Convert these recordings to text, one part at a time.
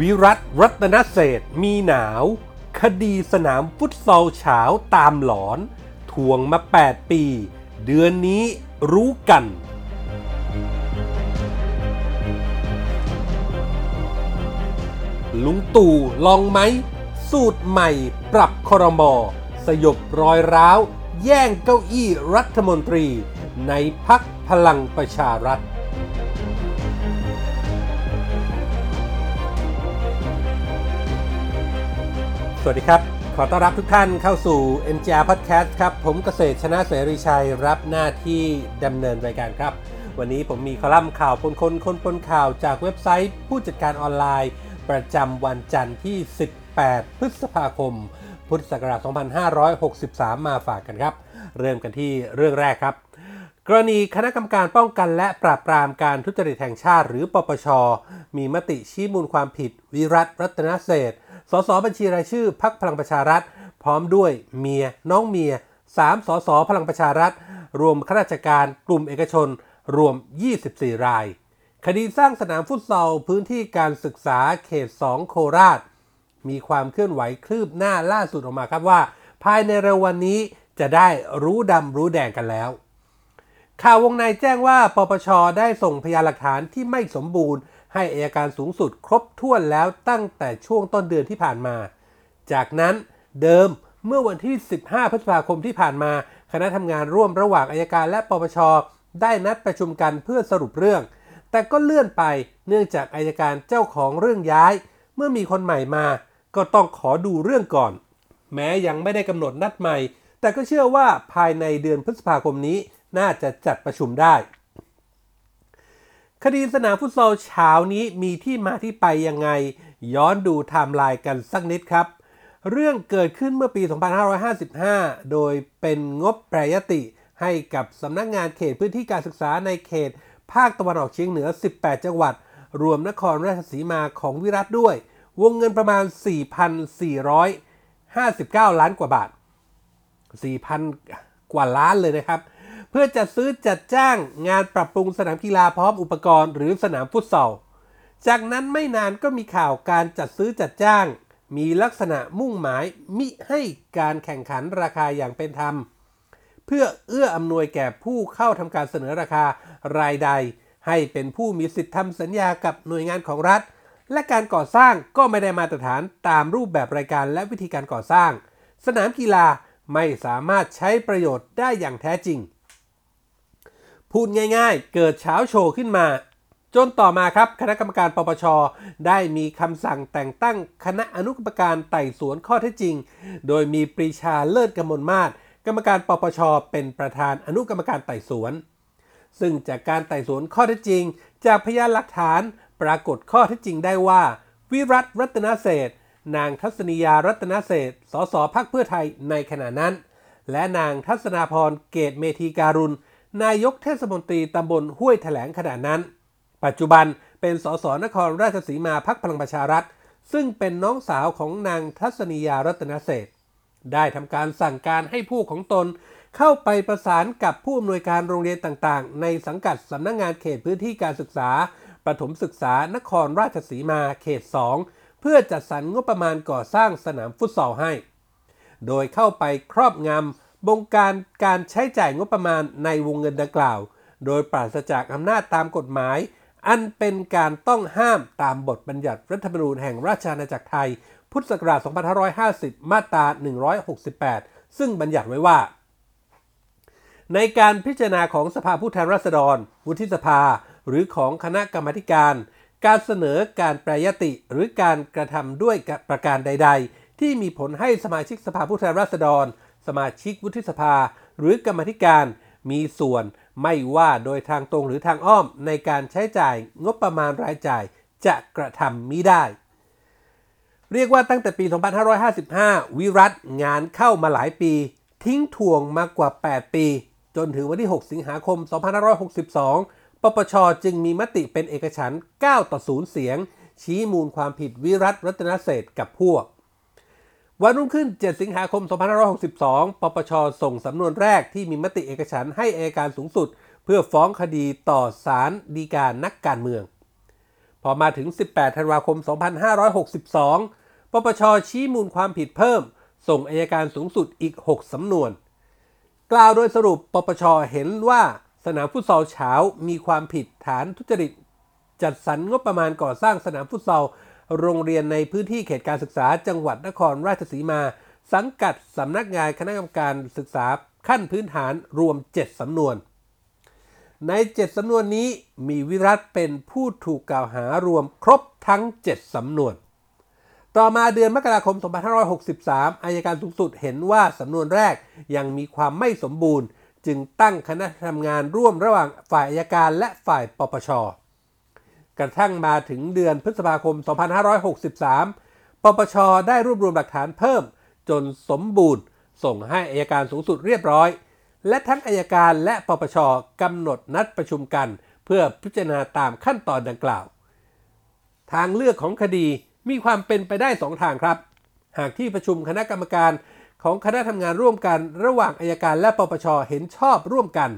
วิรัตรัตนเศษมีหนาว คดีสนามฟุตซอลเฉาตามหลอน ทวงมา 8 ปี เดือนนี้รู้กัน ลุงตู่ลองไหม สูตรใหม่ปรับครมอ สยบรอยร้าว แย่งเก้าอี้รัฐมนตรี ในพักพลังประชารัฐ สวัสดีครับ ขอต้อนรับทุกท่านเข้าสู่ MGR Podcast ครับ ผมเกษตรชนะเสรีชัยรับหน้าที่ดำเนินรายการครับ วันนี้ผมมีคอลัมน์ข่าวคนคนคนปนข่าวจากเว็บไซต์ ผู้จัดการออนไลน์ ประจำวันจันทร์ที่ 18 พฤษภาคม พุทธศักราช 2563 มาฝากกันครับ เริ่มกันที่เรื่องแรกครับ กรณีคณะกรรมการป้องกันและปราบปรามการทุจริตแห่งชาติ หรือปปช มีมติชี้มูลความผิด วิรัตรัตนเศษ สสบัญชีรายชื่อพักพลังประชารัฐ พร้อมด้วยเมียน้องเมีย 3 สสพลังประชารัฐ รวมข้าราชการกลุ่มเอกชน รวม 24 ราย คดีสร้างสนามฟุตซอลพื้นที่การศึกษาเขต 2 โคราช มีความเคลื่อนไหวคลืบหน้าล่าสุดออกมาครับว่า ภายในเร็ววันนี้จะได้รู้ดำรู้แดงกันแล้ว ข่าววงในแจ้งว่าปปชได้ส่งพยานหลักฐานที่ไม่สมบูรณ์ ให้อายการสูงสุดครบถ้วนแล้วตั้งแต่ช่วงต้นเดือนที่ผ่านมา จากนั้นเดิมเมื่อวันที่ 15 พฤษภาคมที่ผ่านมา คณะทำงานร่วมระหว่างอายการและปปช ได้นัดประชุมกันเพื่อสรุปเรื่อง แต่ก็เลื่อนไปเนื่องจากอายการเจ้าของเรื่องย้าย เมื่อมีคนใหม่มา ก็ต้องขอดูเรื่องก่อน แม้ยังไม่ได้กำหนดนัดใหม่ แต่ก็เชื่อว่าภายในเดือนพฤษภาคมนี้น่าจะจัดประชุมได้ คดีสนามฟุตซอลฉาวนี้มีที่มาที่ไปยังไง ย้อนดูไทม์ไลน์กันสักนิดครับ เรื่องเกิดขึ้นเมื่อปี 2555 โดยเป็นงบแปรญัตติ ให้กับสำนักงานเขตพื้นที่การศึกษาในเขต ภาคตะวันออกเฉียงเหนือ 18 จังหวัด รวมนครราชสีมาของวิรัชด้วย วงเงินประมาณ 4,459 ล้านกว่าบาท 4,000 กว่าล้านเลยนะครับ เพื่อจัดซื้อจัดจ้างงานปรับปรุงสนามกีฬาพร้อมอุปกรณ์หรือสนามฟุตซอล จากนั้นไม่นานก็มีข่าวการจัดซื้อจัดจ้าง มีลักษณะมุ่งหมายมิให้การแข่งขันราคาอย่างเป็นธรรม เพื่อเอื้ออำนวยแก่ผู้เข้าทำการเสนอราคารายใด ให้เป็นผู้มีสิทธิทำสัญญากับหน่วยงานของรัฐ และการก่อสร้างก็ไม่ได้มาตรฐานตามรูปแบบรายการและวิธีการก่อสร้าง สนามกีฬาไม่สามารถใช้ประโยชน์ได้อย่างแท้จริง พูดง่ายๆ เกิดเช้าโชว์ขึ้นมา จนต่อมาครับคณะกรรมการปปช ได้มีคำสั่งแต่งตั้งคณะอนุกรรมการไต่สวนข้อเท็จจริง โดยมีปรีชาเลิศกมลมาศกรรมการปปช เป็นประธานอนุกรรมการไต่สวน ซึ่งจากการไต่สวนข้อเท็จจริง จากพยานหลักฐานปรากฏข้อเท็จจริงได้ว่า วิรัตรัตนเศษนางทัศนียารัตนเศษสสพักเพื่อไทยในขณะนั้น และนางทัศนาพรเกตเมธีการุณ นายกเทศมนตรีตำบลห้วยแถลงขณะนั้น ปัจจุบันเป็นสสนครราชสีมาพักพลังประชารัฐ ซึ่งเป็นน้องสาวของนางทัศนียารัตนเศษได้ทำการสั่งการให้ผู้ของตน เข้าไปประสานกับผู้อำนวยการโรงเรียนต่างๆ ในสังกัดสำนักงงานเขตพื้นที่การศึกษา ประถมศึกษานครราชสีมาเขต 2 เพื่อจัดสรรงบประมาณก่อสร้างสนามฟุตซอลให้ โดยเข้าไปครอบงำ บงการการใช้จ่ายงบประมาณในวงเงินดังกล่าว โดยปราศจากอำนาจตามกฎหมาย อันเป็นการต้องห้ามตามบทบัญญัติรัฐธรรมนูญแห่งราชอาณาจักรไทย พุทธศักราช 2550 มาตรา 168 ซึ่งบัญญัติไว้ว่า ในการพิจารณาของสภาผู้แทนราษฎร วุฒิสภา หรือของคณะกรรมการ การเสนอการแปรยติหรือการกระทำด้วยประการใด ๆ ที่มีผลให้สมาชิกสภาผู้แทนราษฎร สมาชิกวุฒิสภา หรือกรรมธิการมีส่วนไม่ว่าโดยทางตรงหรือทางอ้อมในการใช้จ่ายงบประมาณรายจ่ายจะกระทำมิได้ เรียกว่าตั้งแต่ปี 2555 วิรัตงานเข้ามาหลายปี ทิ้งถ่วงมากกว่า 8 ปี จนถึงวันที่ 6 สิงหาคม 2562 ปปชจึงมีมติเป็นเอกฉันท์9ต่อ 0 เสียง ชี้มูลความผิดวิรัตรัตนเศษกับพวก วันรุ่งขึ้น 7 สิงหาคม 2562 ปปช ส่งสำนวนแรกที่มีมติเอกฉันให้อัยการสูงสุด เพื่อฟ้องคดีต่อศาลฎีกานักการเมือง พอมาถึง 18 ธันวาคม 2562 ปปช ชี้มูลความผิดเพิ่ม ส่งอายการสูงสุดอีก 6 สำนวน กล่าวโดยสรุป ปปช เห็นว่าสนามฟุตซอลเฉามีความผิดฐานทุจริต จัดสรรงบประมาณก่อสร้างสนามฟุตซอล โรงเรียนในพื้นที่เขตการศึกษาจังหวัดนครราชสีมา สังกัดสำนักงานคณะกรรมการศึกษาขั้นพื้นฐานรวม 7 สำนวน ใน 7 สำนวนนี้มีวิรัตเป็นผู้ถูกกล่าวหารวมครบทั้ง 7 สำนวน ต่อมาเดือนมกราคม 2563อายการสูงสุดเห็นว่าสำนวนแรกยังมีความไม่สมบูรณ์ จึงตั้งคณะทำงานร่วมระหว่างฝ่ายอายการและฝ่ายปปช กระทั่งมาถึงเดือนพฤษภาคม 2563 ปปช ได้รวบรวมหลักฐานเพิ่ม จนสมบูรณ์ ส่งให้อายการสูงสุดเรียบร้อย และทั้งอายการและปปชกำหนดนัดประชุมกัน เพื่อพิจารณาตามขั้นตอนดังกล่าว ทางเลือกของคดีมีความเป็นไปได้สองทางครับ หากที่ประชุมคณะกรรมการของคณะทำงานร่วมกัน ระหว่างอายการและปปชเห็นชอบร่วมกัน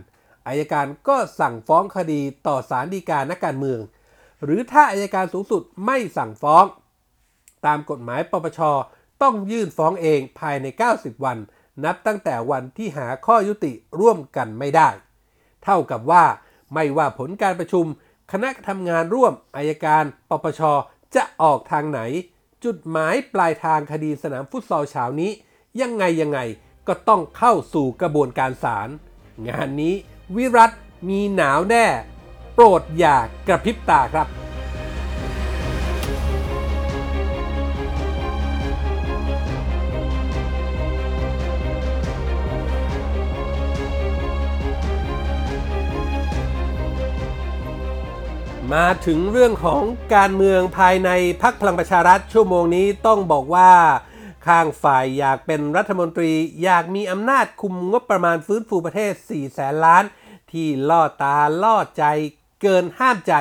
อายการก็สั่งฟ้องคดีต่อศาลฎีกานักการเมือง หรือถ้าอายการสูงสุดไม่สั่งฟ้อง ตามกฎหมายปปช ต้องยื่นฟ้องเองภายใน 90 วัน นับตั้งแต่วันที่หาข้อยุติร่วมกันไม่ได้ เท่ากับว่าไม่ว่าผลการประชุม คณะทำงานร่วมอายการปปช จะออกทางไหน จุดหมายปลายทางคดีสนามฟุตซอลเช้านี้ ยังไงยังไงก็ต้องเข้าสู่กระบวนการศาลงานนี้วิรัตมีหนาวแน่ โปรดอย่ากระพริบตาครับมาถึงเรื่องของการเมืองภายในพักพลังประชารัฐชั่วโมงนี้ต้องบอกว่า ข้างฝ่ายอยากเป็นรัฐมนตรี อยากมีอำนาจคุมงบประมาณฟื้นฟูประเทศ 4 แสนล้าน ที่ล่อตาล่อใจ เกินห้ามใจ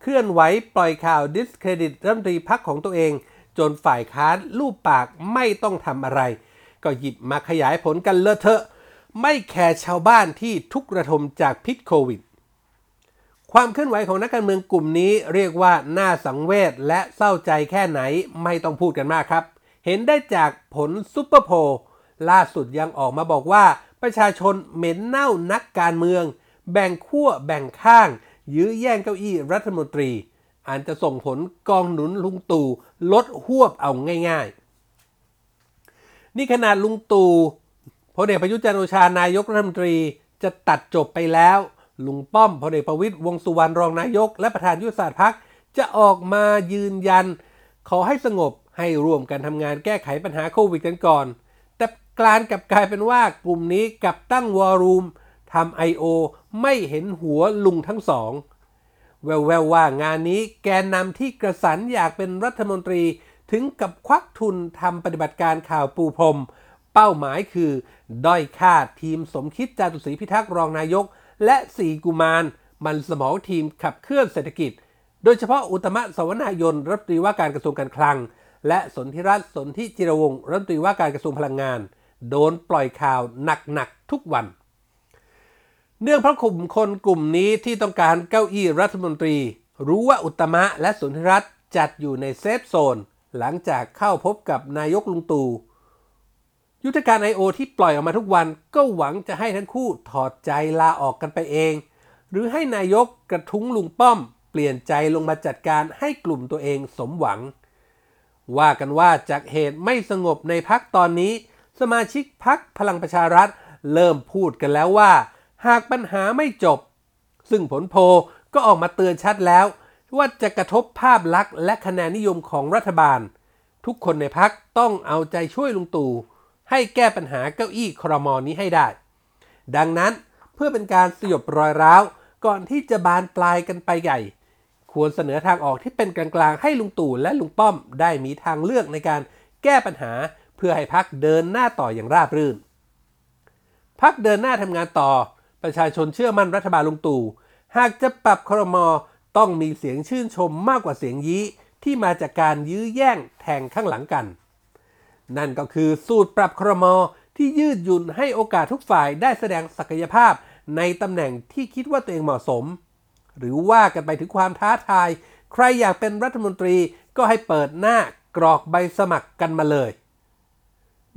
เคลื่อนไหวปล่อยข่าวดิสเครดิตรัฐมนตรีพรรคของตัวเอง จนฝ่ายค้านลูบปากไม่ต้องทำอะไร ก็หยิบมาขยายผลกันเลอะเทอะ ไม่แคร์ชาวบ้านที่ทุกข์ระทมจากพิษโควิด ความเคลื่อนไหวของนักการเมืองกลุ่มนี้เรียกว่าน่าสังเวชและเศร้าใจแค่ไหนไม่ต้องพูดกันมากครับ เห็นได้จากผลซูเปอร์โพลล่าสุดยังออกมาบอกว่าประชาชนเหม็นเน่านักการเมือง แบ่งขั้วแบ่งข้าง ยื้อแย่งเก้าอี้รัฐมนตรี อาจจะส่งผลกองหนุนลุงตู่ลดฮวบเอาง่าย ๆ นี่ขนาดลุงตู่พลเอกประยุทธ์จันทร์โอชานายกรัฐมนตรีจะตัดจบไปแล้ว ลุงป้อมพลเอกประวิตรวงษ์สุวรรณรองนายก และประธานยุทธศาสตร์พรรคจะออกมายืนยัน ขอให้สงบให้ร่วมกันทำงานแก้ไขปัญหาโควิดกันก่อน แต่กลารกลับกลายเป็นว่ากลุ่มนี้กลับตั้งวอลลุ่ม ทำไอโอไม่เห็นหัวลุงทั้งสอง แววๆว่างานนี้แกนนำที่กระสันอยากเป็นรัฐมนตรีถึงกับควักทุนทำปฏิบัติการข่าวปูพรม เป้าหมายคือ ด้อยค่าทีมสมคิดจาตุศรีพิทักษ์รองนายก และสีกุมาร มันสมองทีมขับเคลื่อนเศรษฐกิจ โดยเฉพาะอุตมะสวนายนรัฐมนตรีว่าการกระทรวงการคลัง และสนธิรัตน์สนธิจิรวงศ์รัฐมนตรีว่าการกระทรวงพลังงาน โดนปล่อยข่าวหนักๆทุกวัน เนื่องเพราะกลุ่มคนกลุ่มนี้ที่ต้องการเก้าอี้รัฐมนตรี รู้ว่าอุตมะและสุนธิรัตน์จัดอยู่ในเซฟโซน หลังจากเข้าพบกับนายกลุงตู่ยุทธการ I.O. ที่ปล่อยออกมาทุกวันก็หวังจะให้ทั้งคู่ถอดใจลาออกกันไปเอง หรือให้นายกกระทุ้งลุงป้อม เปลี่ยนใจลงมาจัดการให้กลุ่มตัวเองสมหวัง ว่ากันว่าจากเหตุไม่สงบในพักตอนนี้ สมาชิกพักพลังประชารัฐเริ่มพูดกันแล้วว่า หากปัญหาไม่จบ ซึ่งผลโพก็ออกมาเตือนชัดแล้ว ว่าจะกระทบภาพลักษณ์และคะแนนนิยมของรัฐบาล ทุกคนในพักต้องเอาใจช่วยลุงตู่ให้แก้ปัญหาเก้าอี้ครมอนี้ให้ได้ ดังนั้นเพื่อเป็นการสยบรอยร้าว ก่อนที่จะบานปลายกันไปใหญ่ ควรเสนอทางออกที่เป็นกลางๆ ให้ลุงตู่และลุงป้อมได้มีทางเลือกในการแก้ปัญหาเพื่อให้พักเดินหน้าต่ออย่างราบรื่น พักเดินหน้าทำงานต่อ ประชาชนเชื่อมั่นรัฐบาลลุงตู่ หากจะปรับครมอต้องมีเสียงชื่นชมมากกว่าเสียงยี้ที่มาจากการยื้อแย่งแทงข้างหลังกัน นั่นก็คือสูตรปรับครมอที่ยืดหยุ่นให้โอกาสทุกฝ่ายได้แสดงศักยภาพในตำแหน่งที่คิดว่าตัวเองเหมาะสม หรือว่ากันไปถึงความท้าทาย ใครอยากเป็นรัฐมนตรีก็ให้เปิดหน้ากรอกใบสมัครกันมาเลย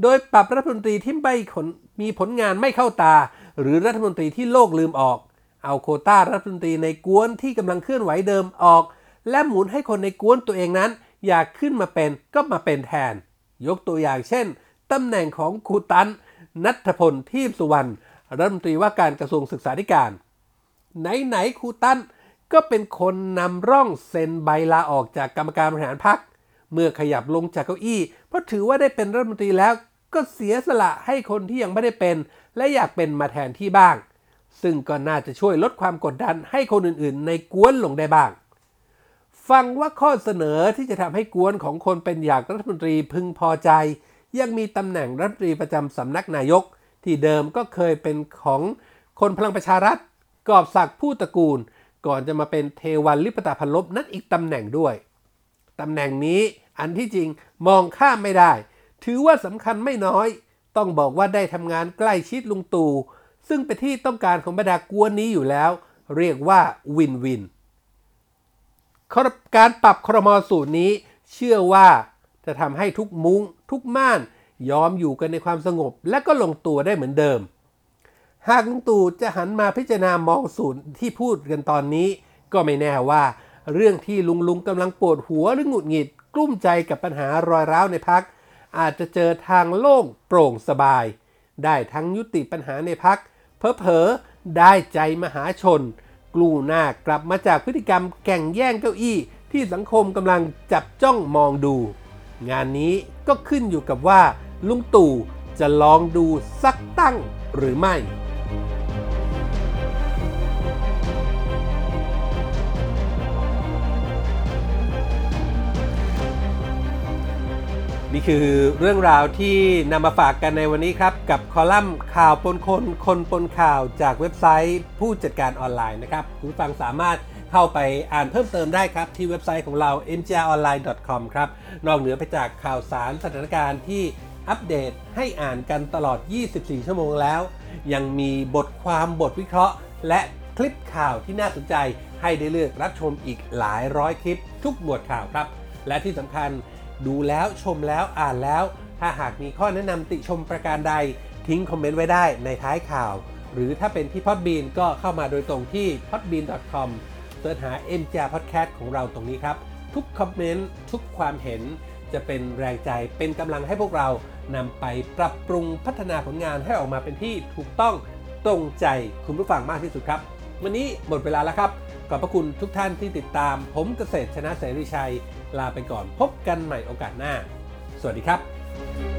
โดยปรับรัฐมนตรีที่ไม่มีผลงานไม่เข้าตา หรือรัฐมนตรีที่โลกลืมออก เอาโคต้ารัฐมนตรีในกวนที่กำลังเคลื่อนไหวเดิมออก และหมุนให้คนในกวนตัวเองนั้น อยากขึ้นมาเป็นก็มาเป็นแทน ยกตัวอย่างเช่นตำแหน่งของครูตันนัทพลทีพสุวรรณรัฐมนตรีว่าการกระทรวงศึกษาธิการ ไหนๆครูตันก็เป็นคนนำร่องเซ็นใบลาออกจากกรรมการบริหารพรรคเมื่อขยับลงจากเก้าอี้เพราะถือว่าได้เป็นรัฐมนตรีแล้ว ก็เสียสละให้คนที่ยังไม่ได้เป็น และอยากเป็นมาแทนที่บ้าง ซึ่งก็น่าจะช่วยลดความกดดันให้คนอื่นๆ ในกวนลงได้บ้าง ฟังว่าข้อเสนอที่จะทำให้กวนของคนเป็นอยากรัฐมนตรีพึงพอใจ ยังมีตำแหน่งรัฐมนตรีประจำสำนักนายก ที่เดิมก็เคยเป็นของคนพลังประชารัฐ กอบศักดิ์ผู้ตระกูล ก่อนจะมาเป็นเทวันลิปตาพันลบนั่นอีกตำแหน่งด้วยตำแหน่งนี้อันที่จริงมองข้ามไม่ได้ ถือว่าสำคัญไม่น้อย ต้องบอกว่าได้ทำงานใกล้ชิดลุงตู่ซึ่งเป็นที่ต้องการของบรรดากวนนี้อยู่แล้ว เรียกว่าวินวินการปรับครมสูตรนี้ เชื่อว่าจะทำให้ทุกมุง้ง ทุกม่านยอมอยู่กันในความสงบ และก็ลงตัวได้เหมือนเดิม หากลุงตู่จะหันมาพิจารณามองสูตรที่พูดกันตอนนี้ ก็ไม่แน่ว่า เรื่องที่ลุงลุงกำลังปวดหัวหรือหงุดหงิดกลุ้มใจกับปัญหารอยร้าวในพัก อาจจะเจอทางโล่งโปร่งสบาย ได้ทั้งยุติปัญหาในพักเพอๆได้ใจมหาชน กลูหน้ากลับมาจากพฤติกรรมแก่งแย่งเก้าอี้ ที่สังคมกำลังจับจ้องมองดู งานนี้ก็ขึ้นอยู่กับว่าลุงตู่จะลองดูสักตั้งหรือไม่ นี่คือเรื่องราวที่นำมาฝากกันในวันนี้ครับ กับคอลัมน์ข่าวปนคน คนปนข่าวจากเว็บไซต์ผู้จัดการออนไลน์นะครับ คุณฟังสามารถเข้าไปอ่านเพิ่มเติมได้ครับ ที่เว็บไซต์ของเรา mjronline.com ครับ นอกเหนือไปจากข่าวสารสถานการณ์ที่อัปเดตให้อ่านกันตลอด 24 ชั่วโมงแล้ว ยังมีบทความบทวิเคราะห์ และคลิปข่าวที่น่าสนใจให้ได้เลือกรับชมอีกหลายร้อยคลิปทุกหมวดข่าวครับ และที่สำคัญ ดูแล้วชมแล้วอ่านแล้ว ถ้าหากมีข้อแนะนำติชมประการใด ทิ้งคอมเมนต์ไว้ได้ในท้ายข่าว หรือถ้าเป็นที่ Podbean ก็เข้ามาโดยตรงที่ podbean.com เสิร์ชหา MJR Podcast ของเราตรงนี้ครับ ทุกคอมเมนต์ทุกความเห็นจะเป็นแรงใจเป็นกำลังให้พวกเรานำไปปรับปรุงพัฒนาผลงานให้ออกมาเป็นที่ถูกต้องตรงใจคุณผู้ฟังมากที่สุดครับ วันนี้หมดเวลาแล้วครับ ขอบพระคุณทุกท่านที่ติดตาม ผมเกษตรชนะเสรีชัย ลาไปก่อนพบกันใหม่โอกาสหน้า สวัสดีครับ